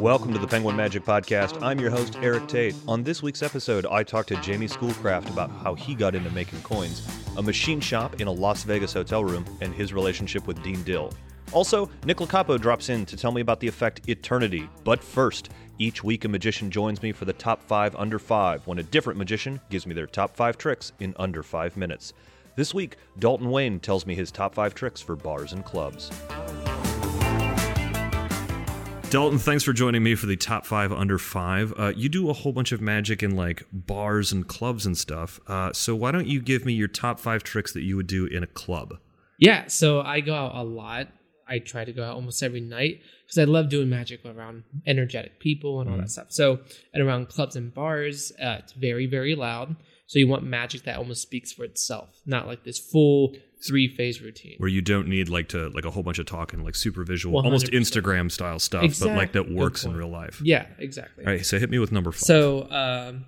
Welcome to the Penguin Magic Podcast. I'm your host, Erik Tait. On this week's episode, I talked to Jamie Schoolcraft about how he got into making coins, a machine shop in a Las Vegas hotel room, and his relationship with Dean Dill. Also, Nick Locapo drops in to tell me about the effect Eternity. But first, each week a magician joins me for the top five under five when a different magician gives me their top five tricks in under five minutes. This week, Dalton Wayne tells me his top five tricks for bars and clubs. Dalton, thanks for joining me for the top five under five. Uh, you do a whole bunch of magic in like bars and clubs and stuff. Uh, so why don't you give me your top five tricks that you would do in a club? Yeah, so I go out a lot. I try to go out almost every night because I love doing magic around energetic people and all Mm. that stuff. So, and around clubs and bars, uh, it's very, very loud. So you want magic that almost speaks for itself, not like this full three phase routine. Where you don't need like to like a whole bunch of talking, like super visual, almost 100%. Instagram style stuff, but like that works in real life. Yeah, exactly. All right, so hit me with number five. So um,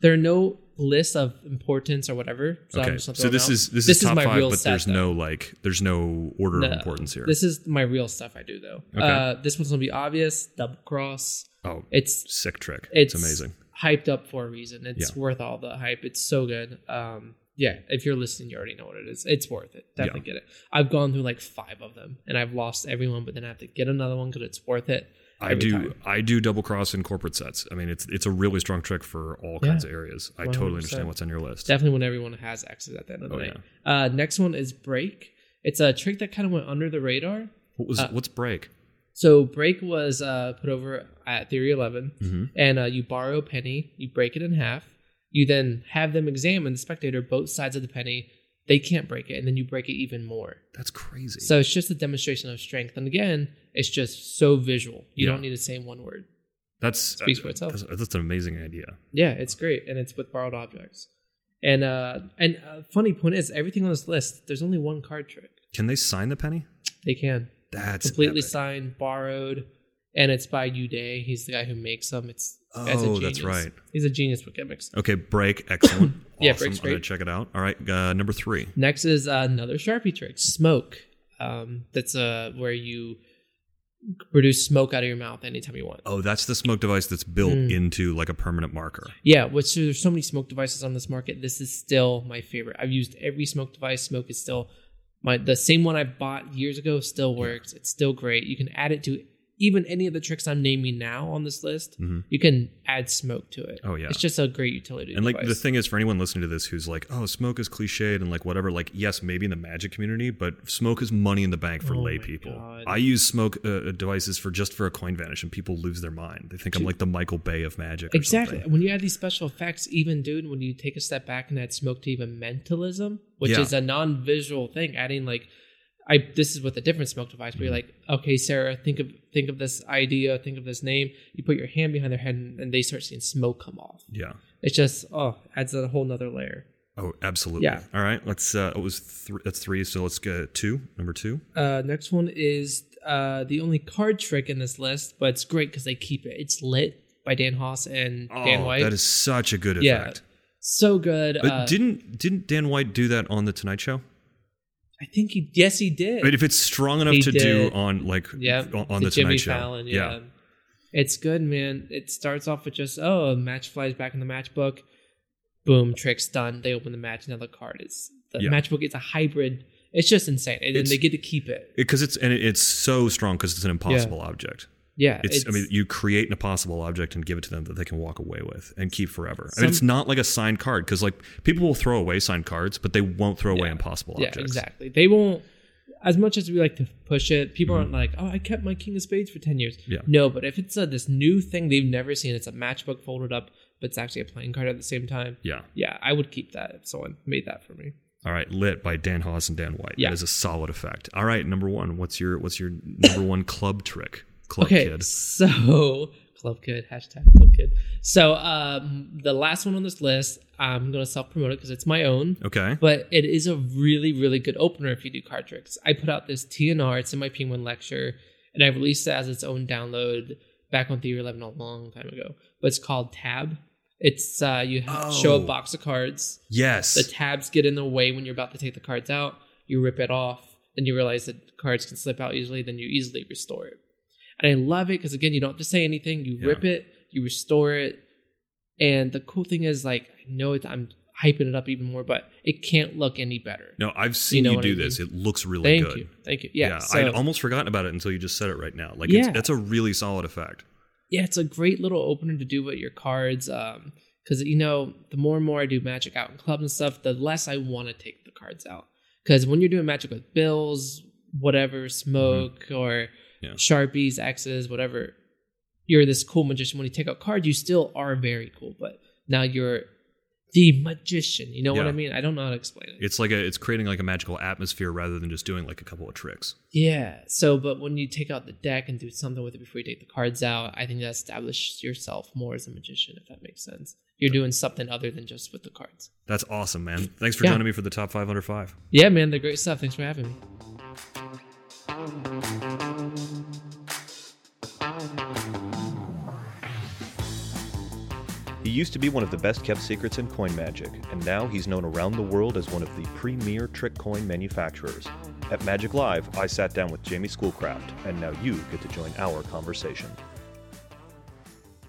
there are no lists of importance or whatever. So I'm okay, so this is this, is top my five, but there's though. no like there's no order No, of importance here. This is my real stuff I do though. Okay. Uh, this one's gonna be obvious. Double cross. oh, It's sick trick. it's, It's, amazing. Hyped up for a reason. It's Yeah. worth all the hype. It's so good. Um, yeah, if you're listening, you already know what it is. It's worth it. Definitely get it. I've gone through like five of them, and I've lost everyone, but then I have to get another one because it's worth it. I do time. I do double cross in corporate sets. I mean, it's it's a really strong trick for all Yeah. kinds of areas. I totally 100%. understand what's on your list. Definitely when everyone has access at the end of the Oh, night. Uh, next one is break. It's a trick that kind of went under the radar. What was uh, what's break? So break was uh, put over at Theory 11, Mhm. and uh, you borrow a penny, you break it in half, you then have them examine the spectator both sides of the penny. They can't break it, and then you break it even more. That's crazy. So it's just a demonstration of strength. And again, it's just so visual. You Yeah. don't need to say one word. that's speaks for itself. That's, that's an amazing idea. Yeah, it's great, and it's with borrowed objects. And uh, and uh, funny point is, everything on this list, there's only one card trick. Can they sign the penny? They can That's completely epic. signed, borrowed, and it's by Uday. He's the guy who makes them. It's Oh, that's right. He's a genius with gimmicks. Okay, break. Excellent. Yeah, awesome. break's I'm gonna check it out. All right, uh, number three. Next is uh, another Sharpie trick, smoke. Um, that's uh, where you produce smoke out of your mouth anytime you want. Oh, that's the smoke device that's built Mm. into like a permanent marker. Yeah, which there's so many smoke devices on this market. This is still my favorite. I've used every smoke device. Smoke is still my the same one I bought years ago. Still works. It's still great. You can add it to even any of the tricks I'm naming now on this list. Mhm. You can add smoke to it. Oh, yeah. it's just a great utility. And like the thing is, for anyone listening to this who's like, "Oh, smoke is cliched," and like whatever, like yes, maybe in the magic community, but smoke is money in the bank for Oh lay people. God. I use smoke uh, devices for just for a coin vanish, and people lose their mind. They think I'm like the Michael Bay of magic. Or Exactly. something. When you add these special effects, even dude, when you take a step back and add smoke to even mentalism, which Yeah. is a non-visual thing, adding like I this is with a different smoke device where you're Mm-hmm. like, okay, Sarah, think of think of this idea, think of this name. You put your hand behind their head and, and they start seeing smoke come off. Yeah. It's just oh, adds a whole nother layer. Oh, absolutely. Yeah. All right. Let's. Uh, it was th- that's three. So let's get two. Number two. Uh, next one is uh, the only card trick in this list, but it's great because they keep it. It's lit by Dan Hauss and Dan oh, White. that is such a good Yeah, effect. so good. But Uh, didn't didn't Dan White do that on the Tonight Show? I think he yes he did. I mean, if it's strong enough He to do on like Yeah, on, to the Jimmy Tonight Show, Fallon, yeah. It's good, man. It starts off with just oh, a match flies back in the matchbook. Boom, tricks done. They open the match. another card is the Yeah. matchbook. It's a hybrid. It's just insane, and then they get to keep it. because it's and it's so strong because it's an impossible object. Yeah, It's, I mean, you create an impossible object and give it to them that they can walk away with and keep forever. I mean, it's not like a signed card because like people will throw away signed cards, but they won't throw away Yeah. impossible yeah, objects. exactly. They won't. As much as we like to push it, people Mhm. aren't like, "Oh, I kept my King of Spades for ten years." Yeah. No, but if it's a, this new thing they've never seen, it's a matchbook folded up, but it's actually a playing card at the same time. Yeah. Yeah, I would keep that if someone made that for me. All right, lit by Dan Hauss and Dan White. Yeah. That is a solid effect. All right, number one. What's your what's your number one club trick? Club okay, kid. so club kid hashtag club kid. So um, the last one on this list, I'm gonna self promote it because it's my own. Okay. But it is a really, really good opener if you do card tricks. I put out this TNR, it's in my Penguin lecture, and I released it as its own download back on Theory 11 a long time ago. But it's called Tab. It's uh, you have show a Oh. box of cards. Yes. The tabs get in the way when you're about to take the cards out. You rip it off. then you realize that cards can slip out easily, then you easily restore it. And I love it because again, you don't have to say anything. You Yeah. rip it, you restore it, and the cool thing is like I know it, I'm hyping it up even more, but it can't look any better. No, I've seen you, know what do I mean? this. It looks really good. Thank good. you, thank you. Yeah, so, I'd almost forgotten about it until you just said it right now. Like, Yeah. it's, that's a really solid effect. yeah, it's a great little opener to do with your cards. Um, because you know, the more and more I do magic out in clubs and stuff, the less I want to take the cards out. Because when you're doing magic with bills, whatever, smoke or Yeah. sharpies, X's, whatever, you're this cool magician. When you take out cards, you still are very cool, but now you're the magician. You know what I mean? I don't know how to explain it. It's like a, it's creating like a magical atmosphere rather than just doing like a couple of tricks. Yeah. So, but when you take out the deck and do something with it before you take the cards out, I think that establishes yourself more as a magician, if that makes sense. You're doing something other than just with the cards. That's awesome, man. Thanks for Yeah. joining me for the top five under five. Yeah, man, they're great stuff. Thanks for having me. Used to be one of the best kept secrets in coin magic, and now he's known around the world as one of the premier trick coin manufacturers. At Magic Live, I sat down with Jamie Schoolcraft, and now you get to join our conversation.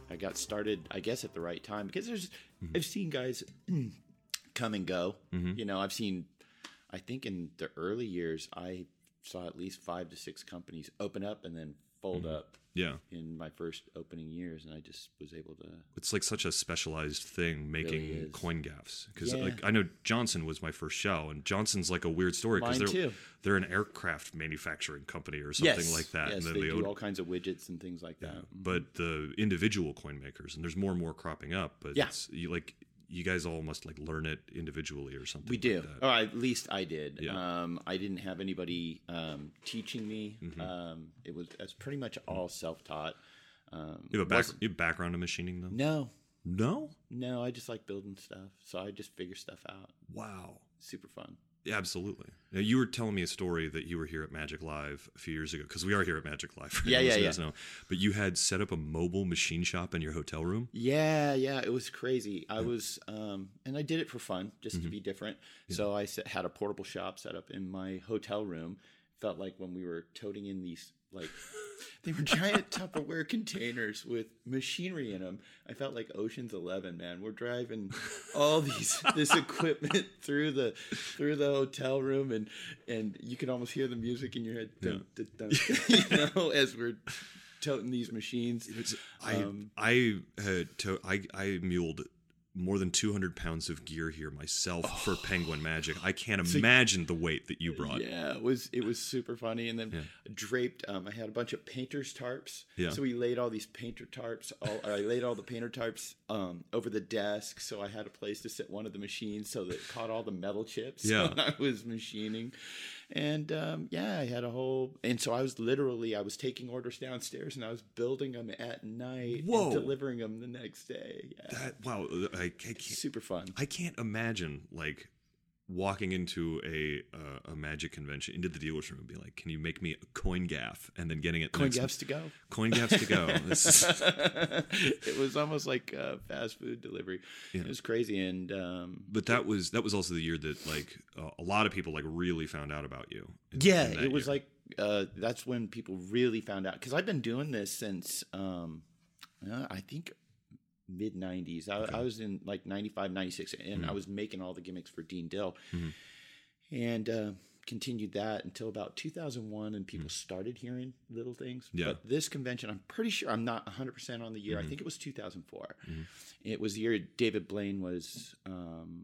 I got started, I guess, at the right time because there's mm-hmm. I've seen guys come and go. Mm-hmm. You know, I've seen. I think in the early years, I saw at least five to six companies open up and then fold mm-hmm. up Yeah. in my first opening years, and I just was able to. It's like such a specialized thing making Really coin gaffs because Yeah. like I know Johnson was my first show and Johnson's like a weird story because they're too. they're an aircraft manufacturing company or something yes, like that Yes, and they then do own- all kinds of widgets and things like that. Mm-hmm. but the individual coin makers and there's more and more cropping up but Yeah. it's you like you guys all must like learn it individually or something We like do, that. or at least I did. Yeah. Um, I didn't have anybody um, teaching me. Mm-hmm. Um, it was it's pretty much all self taught. Um, you have a back, you have background in machining though No, no no, I just like building stuff, so I just figure stuff out. wow Super fun. Yeah, absolutely now, you were telling me a story that you were here at magic live a few years ago because we are here at magic live for Yeah, yeah, yeah. know. but you had set up a mobile machine shop in your hotel room Yeah, yeah, it was crazy. I was, um, and I did it for fun, just Mm-hmm. to be different. So I set, had a portable shop set up in my hotel room. Felt like when we were toting in these, like, they were giant Tupperware containers with machinery in them. I felt like Ocean's Eleven, man. We're driving all these this equipment through the through the hotel room, and and you can almost hear the music in your head, dun, dun, dun, you know, as we're toting these machines. It's, I Um, I had to, I I muled more than 200 pounds of gear here myself for Penguin Magic. I can't imagine the weight that you brought. Yeah, it was it was super funny. And then Yeah. draped, um, I had a bunch of painters tarps. Yeah. So we laid all these painter tarps. All, I laid all the painter tarps um, over the desk, so I had a place to sit one of the machines, so that it caught all the metal chips Yeah. when I was machining. And um, yeah, I had a whole, and so I was literally I was taking orders downstairs and I was building them at night Whoa. and delivering them the next day. Yeah, That wow, I, I can't super fun. I can't imagine like walking into a uh, a magic convention into the dealer's room and be like, "Can you make me a coin gaff?" and then getting it Coin gaffs to go. coin gaffs to go. It was almost like uh, fast food delivery. It was crazy, and um, but that was that was also the year that like uh, a lot of people like really found out about you. in- yeah, in it was year. like uh, that's when people really found out because I've been doing this since um, uh, I think mid 90s. I, I was in like 95, 96, and Mm-hmm. I was making all the gimmicks for Dean Dill, and uh, continued that until about 2001, and people started hearing little things. Mm-hmm. Yeah. But this convention, I'm pretty sure I'm not 100 percent on the year. Mm-hmm. I think it was 2004. It was the year David Blaine was um,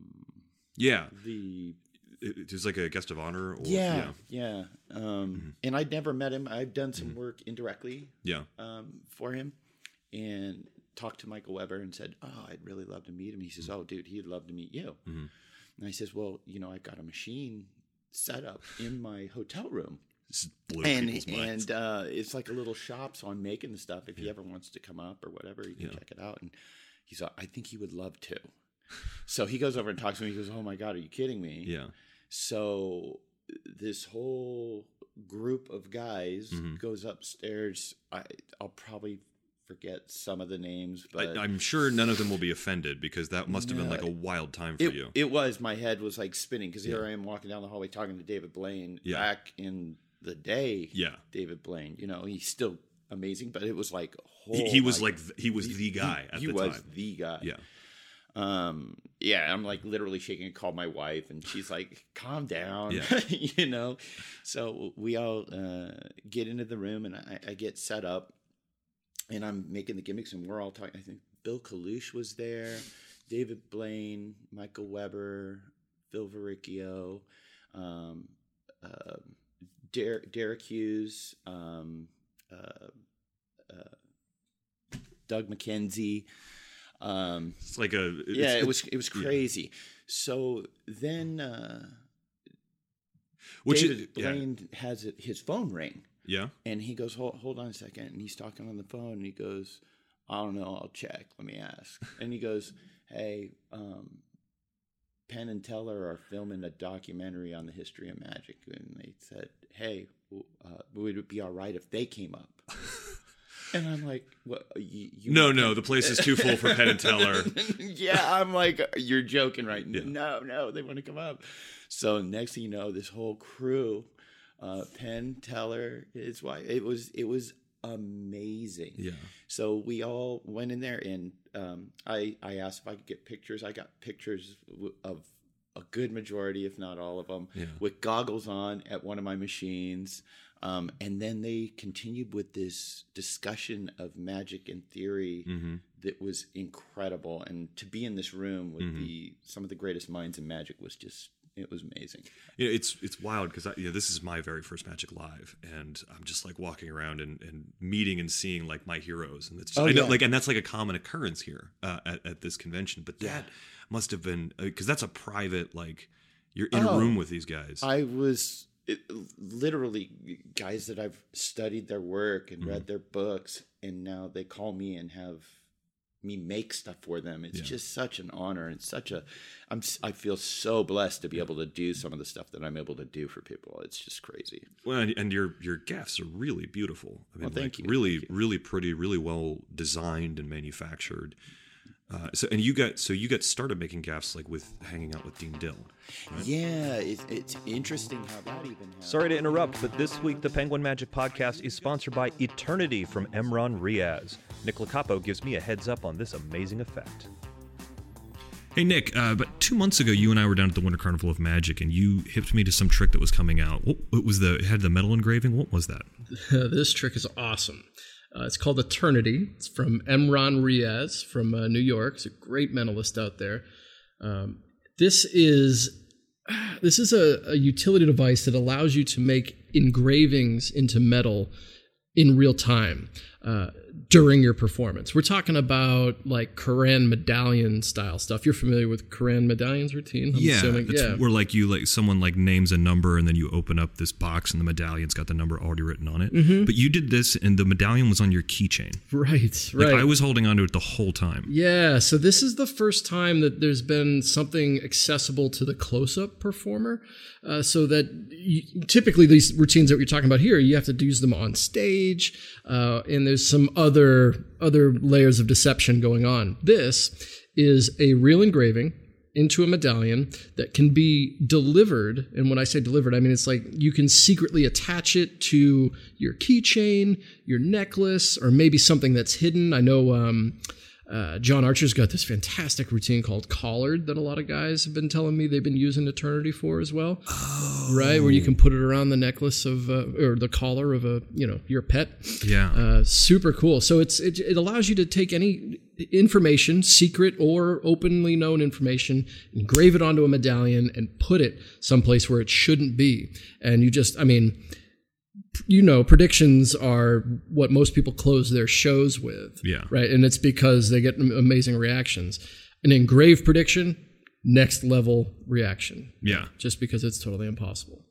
yeah. the It, was like a guest of honor. Or, yeah, yeah. Um, Mm-hmm. And I'd never met him. I've done some work indirectly yeah, um, for him, and talked to Michael Weber and said, "Oh, I'd really love to meet him." He says, "Oh, dude, he'd love to meet you." Mhm. And I says, "Well, you know, I've got a machine set up in my hotel room." And and uh, it's like a little shop, so I'm making the stuff. If he ever wants to come up or whatever, you can Yeah. check it out. And he's, like, I think he would love to. So he goes over and talks to me. He goes, "Oh my god, are you kidding me?" yeah, So this whole group of guys Mhm. goes upstairs. I, I'll probably forget some of the names, but I, I'm sure none of them will be offended because that must have been like a wild time for it, you. it was my head was like spinning because here Yeah. I am walking down the hallway talking to David Blaine Yeah. back in the day. yeah. David Blaine, you know, he's still amazing, but it was like He, oh he was my- like he was the guy at he the was time. the guy. Yeah. Um. Yeah, I'm like literally shaking. I call my wife, and she's like, "Calm down," Yeah. you know. So we all uh, get into the room, and I, I get set up, and I'm making the gimmicks, and we're all talking. I think Bill Kalush was there, David Blaine, Michael Weber, Phil Verricchio, um, uh, Der- Derek Hughes, um, uh, uh, Doug McKenzie. Um, It's like a it's- yeah, it was it was yeah. crazy. So then uh, which David is, yeah. Blaine has his phone ring, yeah. and he goes, "Hold hold on a second. and he's talking on the phone, and he goes, "I don't know. I'll check. Let me ask." And he goes, "Hey, um, Penn and Teller are filming a documentary on the history of magic, and they said, "Hey, uh, would it be all right if they came up?" And I'm like, "What? You, you No, no, the place is too full for Penn and Teller. yeah, I'm like, you're joking, right? Yeah. No, no, they want to come up. So next thing you know, this whole crew, uh, Penn, Teller, his wife, it was it was amazing. Yeah. So we all went in there, and um, I I asked if I could get pictures. I got pictures of a good majority, if not all of them, Yeah. with goggles on at one of my machines. Um, and then they continued with this discussion of magic and theory hmm that was incredible. And to be in this room with Mhm. the some of the greatest minds in magic was just it was amazing. Yeah, it's it's wild because you know, this is my very first Magic Live, and I'm just like walking around and, and meeting and seeing like my heroes, and it's Oh, I know yeah. like and that's like a common occurrence here uh, at at this convention. But Yeah. that must have been because that's a private like you're in a Oh, room with these guys. I was it, literally guys that I've studied their work and Mm-hmm. read their books, and now they call me and have me make stuff for them. It's Yeah. just such an honor and such a, I'm, I feel so blessed to be able to do some of the stuff that I'm able to do for people. It's just crazy. well, and, and your your gifts are really beautiful. I mean, Well, thank like, you, Really, thank you. really pretty, really well designed and manufactured. Uh, so and you got so you got started making gaffs like with hanging out with Dean Dill. Yeah, it's, it's interesting how that even happened. Sorry to interrupt, but this week the Penguin Magic Podcast is sponsored by Eternity from Emron Riaz. Nick Locapo gives me a heads up on this amazing effect. Hey Nick, uh, about two months ago, you and I were down at the Winter Carnival of Magic, and you hipped me to some trick that was coming out. What, what was the? It had the metal engraving. What was that? this trick is awesome. Uh, it's called Eternity. It's from Emron Riaz from uh, New York. He's a great mentalist out there. Um, this is this is a, a utility device that allows you to make engravings into metal in real time uh, during your performance. We're talking about like Koran medallion style stuff. You're familiar with Koran medallions routine? I'm yeah, assuming? that's yeah. where like you like someone like names a number, and then you open up this box, and the medallion's got the number already written on it. But you did this, and the medallion was on your keychain. Right, Like right. I was holding onto it the whole time. Yeah, so this is the first time that there's been something accessible to the close-up performer, uh, so that you, typically these routines that you're talking about here, you have to use them on stage, uh, and there's some other other layers of deception going on. This is a real engraving into a medallion that can be delivered. And when I say delivered, I mean it's like you can secretly attach it to your keychain, your necklace, or maybe something that's hidden. I know um, uh, John Archer's got this fantastic routine called Collared that a lot of guys have been telling me they've been using Eternity for as well. Right, where you can put it around the necklace of uh, or the collar of a you know your pet. Yeah. Uh, super cool. So it's it, it allows you to take any information, secret or openly known information, engrave it onto a medallion, and put it someplace where it shouldn't be. And you just, I mean, you know, predictions are what most people close their shows with. Yeah. Right. And it's because they get amazing reactions. An engraved prediction, next level reaction. yeah. Just because it's totally impossible.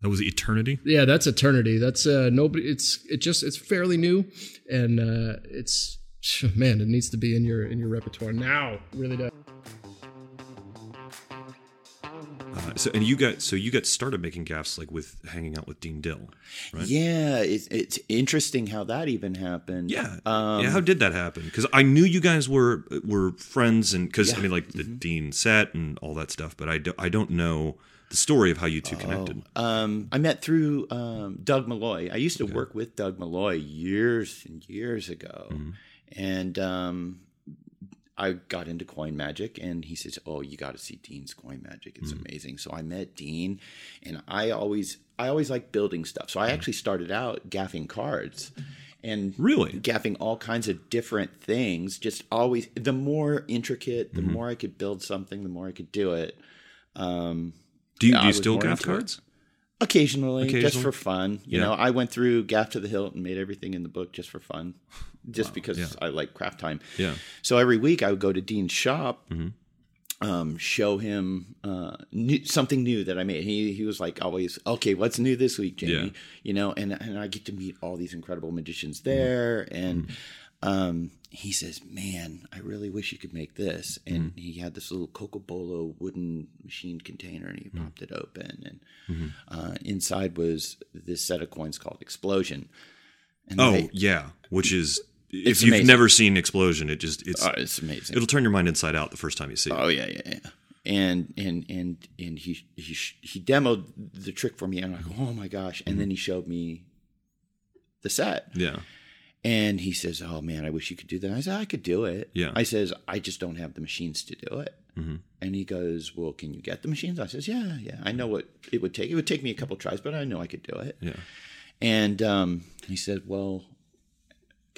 That was eternity. Yeah, that's eternity. That's uh nobody it's it just it's fairly new and uh it's man, it needs to be in your in your repertoire now. Really does. So and you got so you got started making gaffs like with hanging out with Dean Dill, right? Yeah, it's, it's interesting how that even happened. Yeah. Um, yeah. How did that happen? Because I knew you guys were were friends, and because I mean, like the Mm-hmm. Dean set and all that stuff, but I, do, I don't know the story of how you two connected. Um, I met through um, Doug Malloy. I used to work with Doug Malloy years and years ago, Mm-hmm. and um, I got into coin magic, and he says, "Oh, you got to see Dean's coin magic. It's Mm-hmm. amazing." So I met Dean, and I always I always like building stuff. So I actually started out gaffing cards. And Really? gaffing all kinds of different things. Just always, the more intricate, Mm-hmm. the more I could build something, the more I could do it. Um, Do you, Yeah, do you still gaff it. cards? Occasionally, just for fun. You Yeah. know, I went through Gaff to the Hilt and made everything in the book just for fun, just because yeah. I like craft time. Yeah. So every week I would go to Dean's shop, Mm-hmm. um, show him uh, new, something new that I made. He he was like always, okay, what's new this week, Jamie? Yeah. You know, and and I get to meet all these incredible magicians Mm-hmm. there, and um, he says, "Man, I really wish you could make this." And Mm-hmm. he had this little cocobolo wooden machined container, and he Mm-hmm. popped it open, and uh, inside was this set of coins called Explosion. And Oh I- yeah, which is if you've amazing. never seen Explosion, it just it's oh, it's amazing. it'll turn your mind inside out the first time you see it. Oh yeah, yeah, yeah. And and and and he he he demoed the trick for me, and I'm like, oh my gosh! And then he showed me the set, Yeah. and he says, "Oh man, I wish you could do that." I said, "I could do it." Yeah. I says, "I just don't have the machines to do it." Mhm. And he goes, "Well, can you get the machines?" I says, "Yeah, yeah. I know what it would take. It would take me a couple tries, but I know I could do it." Yeah. And um, he said, "Well,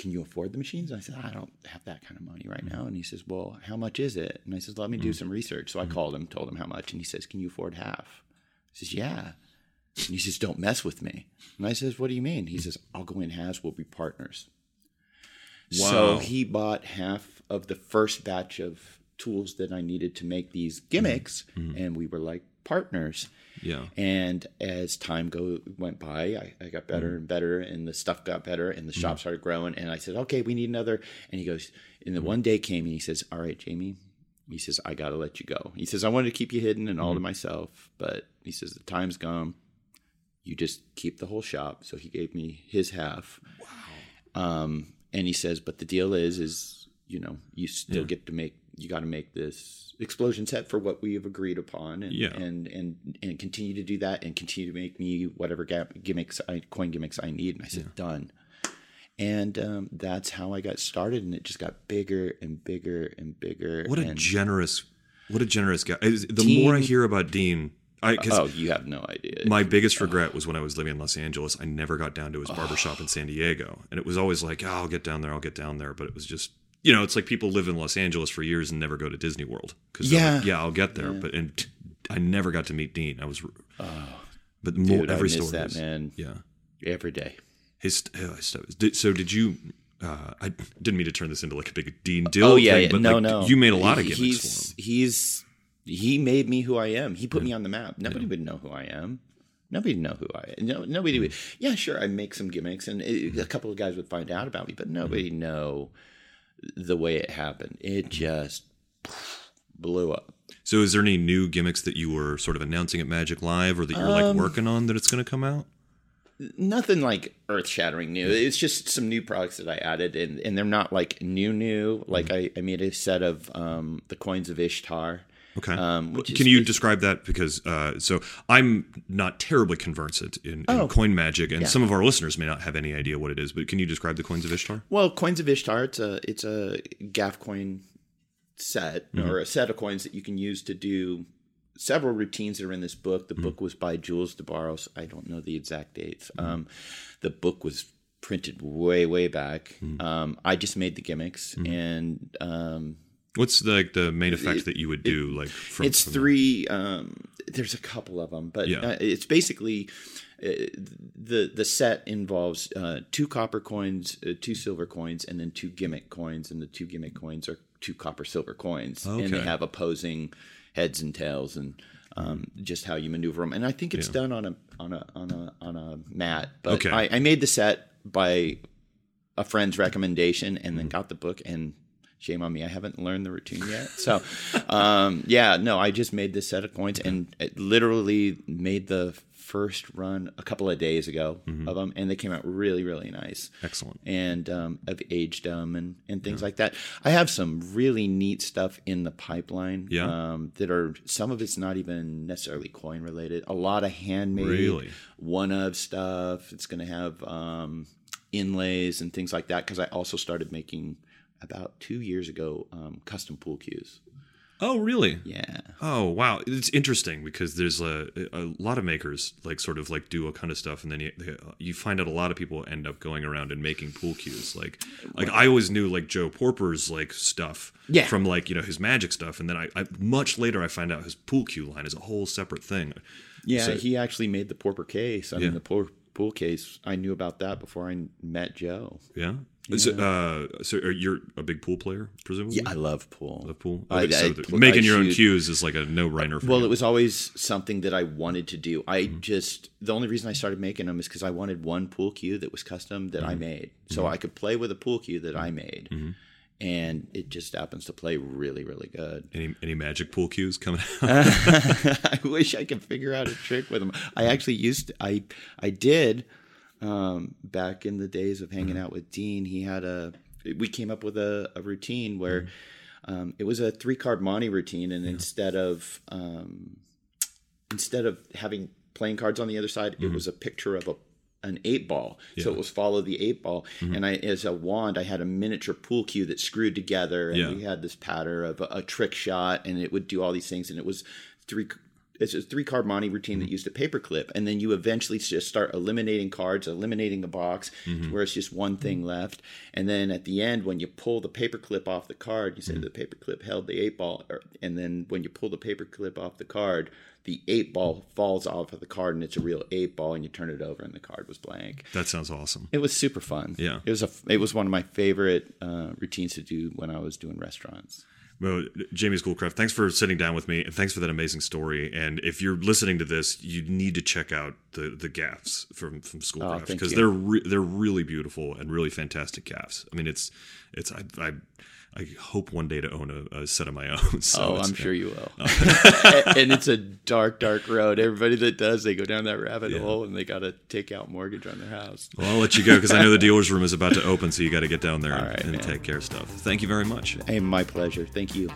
can you afford the machines?" I said, "I don't have that kind of money right mm-hmm. now." And he says, "Well, how much is it?" And I says, "Let me do mm-hmm. some research." So I mm-hmm. called him, told him how much, and he says, "Can you afford half?" I says, "Yeah." And he says, "Don't mess with me." And I says, "What do you mean?" He says, "I'll go in halves. We'll be partners." Wow. So he bought half of the first batch of tools that I needed to make these gimmicks, and we were like partners. Yeah. And as time go went by, I, I got better mm-hmm. and better, and the stuff got better, and the shop mm-hmm. started growing. And I said, "Okay, we need another." And he goes, and the mm-hmm. one day came, and he says, "All right, Jamie." He says, "I got to let you go." He says, "I wanted to keep you hidden and all to myself, but he says the time's gone. You just keep the whole shop." So he gave me his half. Wow. Um, and he says, "But the deal is, is you know, you still get to make. You got to make this explosion set for what we have agreed upon, and Yeah. and and and continue to do that, and continue to make me whatever gimmicks, I, coin gimmicks I need." And I said, "Done." And um, that's how I got started, and it just got bigger and bigger and bigger. What a generous, what a generous guy. The Dean- more I hear about Dean, I oh, you have no idea. my biggest regret was when I was living in Los Angeles. I never got down to his barbershop in San Diego, and it was always like, oh, I'll get down there, I'll get down there, but it was just. You know, it's like people live in Los Angeles for years and never go to Disney World because Yeah. like, yeah, I'll get there, but and t- I never got to meet Dean. I was, but the more Dude, every story that is- man yeah, every day. his uh, stuff. So did you? Uh, I didn't mean to turn this into like a big Dean Dill Oh yeah, thing, yeah. but no, like, no. you made a lot of gimmicks he's, for him. He's he made me who I am. He put me on the map. Nobody would know who I am. Nobody would know who I am. No, nobody would. Yeah, sure. I make some gimmicks, and it, a couple of guys would find out about me, but nobody know the way it happened. It just blew up. So, is there any new gimmicks that you were sort of announcing at Magic Live, or that you're Um, like working on that it's going to come out? nothing like earth shattering new. It's just some new products that I added, and, and they're not like new new. Like I, I made a set of um, the coins of Ishtar. Okay. Um, Can is- you describe that? Because uh, so I'm not terribly conversant in, in Oh. coin magic, and some of our listeners may not have any idea what it is. But can you describe the coins of Ishtar? Well, coins of Ishtar. It's a it's a gaff coin set or a set of coins that you can use to do several routines that are in this book. The book was by Jules DeBarros. I don't know the exact dates. Um, the book was printed way way back. Um, I just made the gimmicks and. What's the, like the main effect that you would do? like from, it's from- three um there's a couple of them but Yeah. uh, it's basically uh, the the set involves uh, two copper coins uh, two silver coins and then two gimmick coins and the two gimmick coins are two copper silver coins and they have opposing heads and tails and um, just how you maneuver them and i think it's done on a on a on a on a mat but Okay. I, I made the set by a friend's recommendation and then got the book and shame on me. I haven't learned the routine yet. So, um, yeah, no, I just made this set of coins and it literally made the first run a couple of days ago of them, and they came out really, really nice. Excellent. And um, I've aged them and, and things like that. I have some really neat stuff in the pipeline. Yeah. Um, that are some of it's not even necessarily coin related. A lot of handmade, Really? one of stuff. It's going to have um, inlays and things like that because I also started making about two years ago um, custom pool cues. Oh, really? Yeah. Oh, wow. It's interesting because there's a, a lot of makers like sort of like do a kind of stuff, and then you, you find out a lot of people end up going around and making pool cues. Like, like I always knew like Joe Porper's like stuff Yeah. from like you know his magic stuff, and then I, I much later I find out his pool cue line is a whole separate thing. Yeah, So- he actually made the Porper case. I Yeah. mean, the pool, pool case, I knew about that before I met Joe. Yeah. Is it, uh, so are you're a big pool player, presumably? Yeah, I love pool. Love pool. I- so I the- pl- making I your own cues is like a no-brainer for Well, you. it was always something that I wanted to do. I Mm-hmm. just the only reason I started making them is because I wanted one pool cue that was custom that I Mm-hmm. made, so I could play with a pool cue that I made, and it just happens to play really, really good. any any magic pool cues coming out? I wish I could figure out a trick with them. I actually used to, I I did um, back in the days of hanging out with Dean. He had a we came up with a, a routine where um, it was a three card Monty routine, and instead of um, instead of having playing cards on the other side, it was a picture of a an eight ball. So it was follow the eight ball. And I as a wand, I had a miniature pool cue that screwed together and Yeah. we had this pattern of a, a trick shot and it would do all these things and it was three it's a three card Monty routine that mm-hmm. used a paperclip, and then you eventually just start eliminating cards, eliminating the box, mm-hmm. where it's just one thing left. And then at the end, when you pull the paperclip off the card, you say mm-hmm. the paperclip held the eight ball, or, and then when you pull the paperclip off the card, the eight ball falls off of the card, and it's a real eight ball, and you turn it over, and the card was blank. that sounds awesome. It was super fun. Yeah. it was a it was one of my favorite uh, routines to do when I was doing restaurants. Well, Jamie Schoolcraft, thanks for sitting down with me, and thanks for that amazing story. And if you're listening to this, you need to check out the the gaffs from from oh, Schoolcraft Oh, because you. they're re- they're really beautiful and really fantastic gaffs. I mean, it's it's I I, I hope one day to own a, a set of my own. So oh, I'm sure you will. Oh. and, and it's a dark, dark road. Everybody that does, they go down that rabbit hole, and they got to take out mortgage on their house. Well, I'll let you go because I know the dealer's room is about to open, so you got to get down there and, right, and take care of stuff. Thank you very much. Hey, my pleasure. Thank you.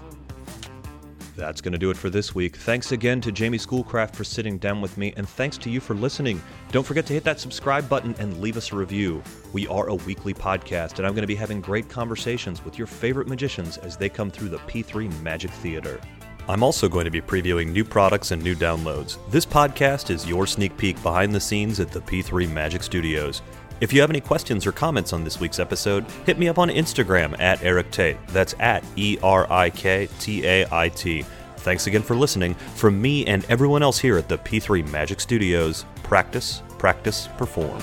That's going to do it for this week. Thanks again to Jamie Schoolcraft for sitting down with me, and thanks to you for listening. Don't forget to hit that subscribe button and leave us a review. We are a weekly podcast, and I'm going to be having great conversations with your favorite magicians as they come through the P3 Magic Theater. I'm also going to be previewing new products and new downloads. This podcast is your sneak peek behind the scenes at the P3 Magic Studios. If you have any questions or comments on this week's episode, hit me up on Instagram at Erik Tait. That's at E R I K T A I T. Thanks again for listening. From me and everyone else here at the P3 Magic Studios, practice, practice, perform.